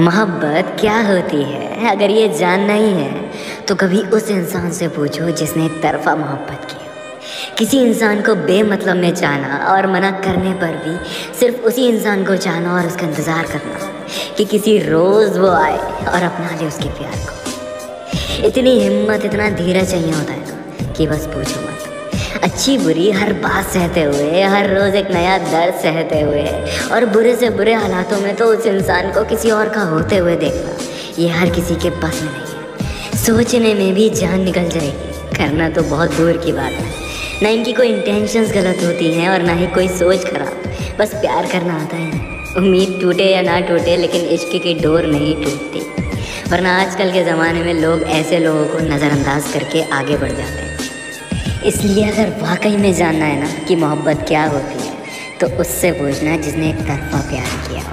मोहब्बत क्या होती है? अगर ये जानना ही है तो कभी उस इंसान से पूछो जिसने तरफा मोहब्बत की हो। किसी इंसान को बेमतलब में चाहना और मना करने पर भी सिर्फ़ उसी इंसान को चाहना और उसका इंतज़ार करना कि किसी रोज़ वो आए और अपना ले उसके प्यार को। इतनी हिम्मत, इतना धीरज चाहिए होता है ना कि बस पूछो मत। अच्छी बुरी हर बात सहते हुए, हर रोज़ एक नया दर्द सहते हुए। और बुरे से बुरे हालातों में तो उस इंसान को किसी और का होते हुए देखना, ये हर किसी के बस में नहीं है। सोचने में भी जान निकल जाएगी। करना तो बहुत दूर की बात है। ना इनकी कोई इंटेंशंस गलत होती हैं और ना ही कोई सोच खराब। बस प्यार करना आता है। उम्मीद टूटे या ना टूटे, लेकिन इश्क की डोर नहीं टूटती। वरना आजकल के ज़माने में लोग ऐसे लोगों को नज़रअंदाज करके आगे बढ़ जाते हैं। इसलिए अगर वाकई में जानना है ना कि मोहब्बत क्या होती है तो उससे पूछना जिसने एक तरफा प्यार किया हो।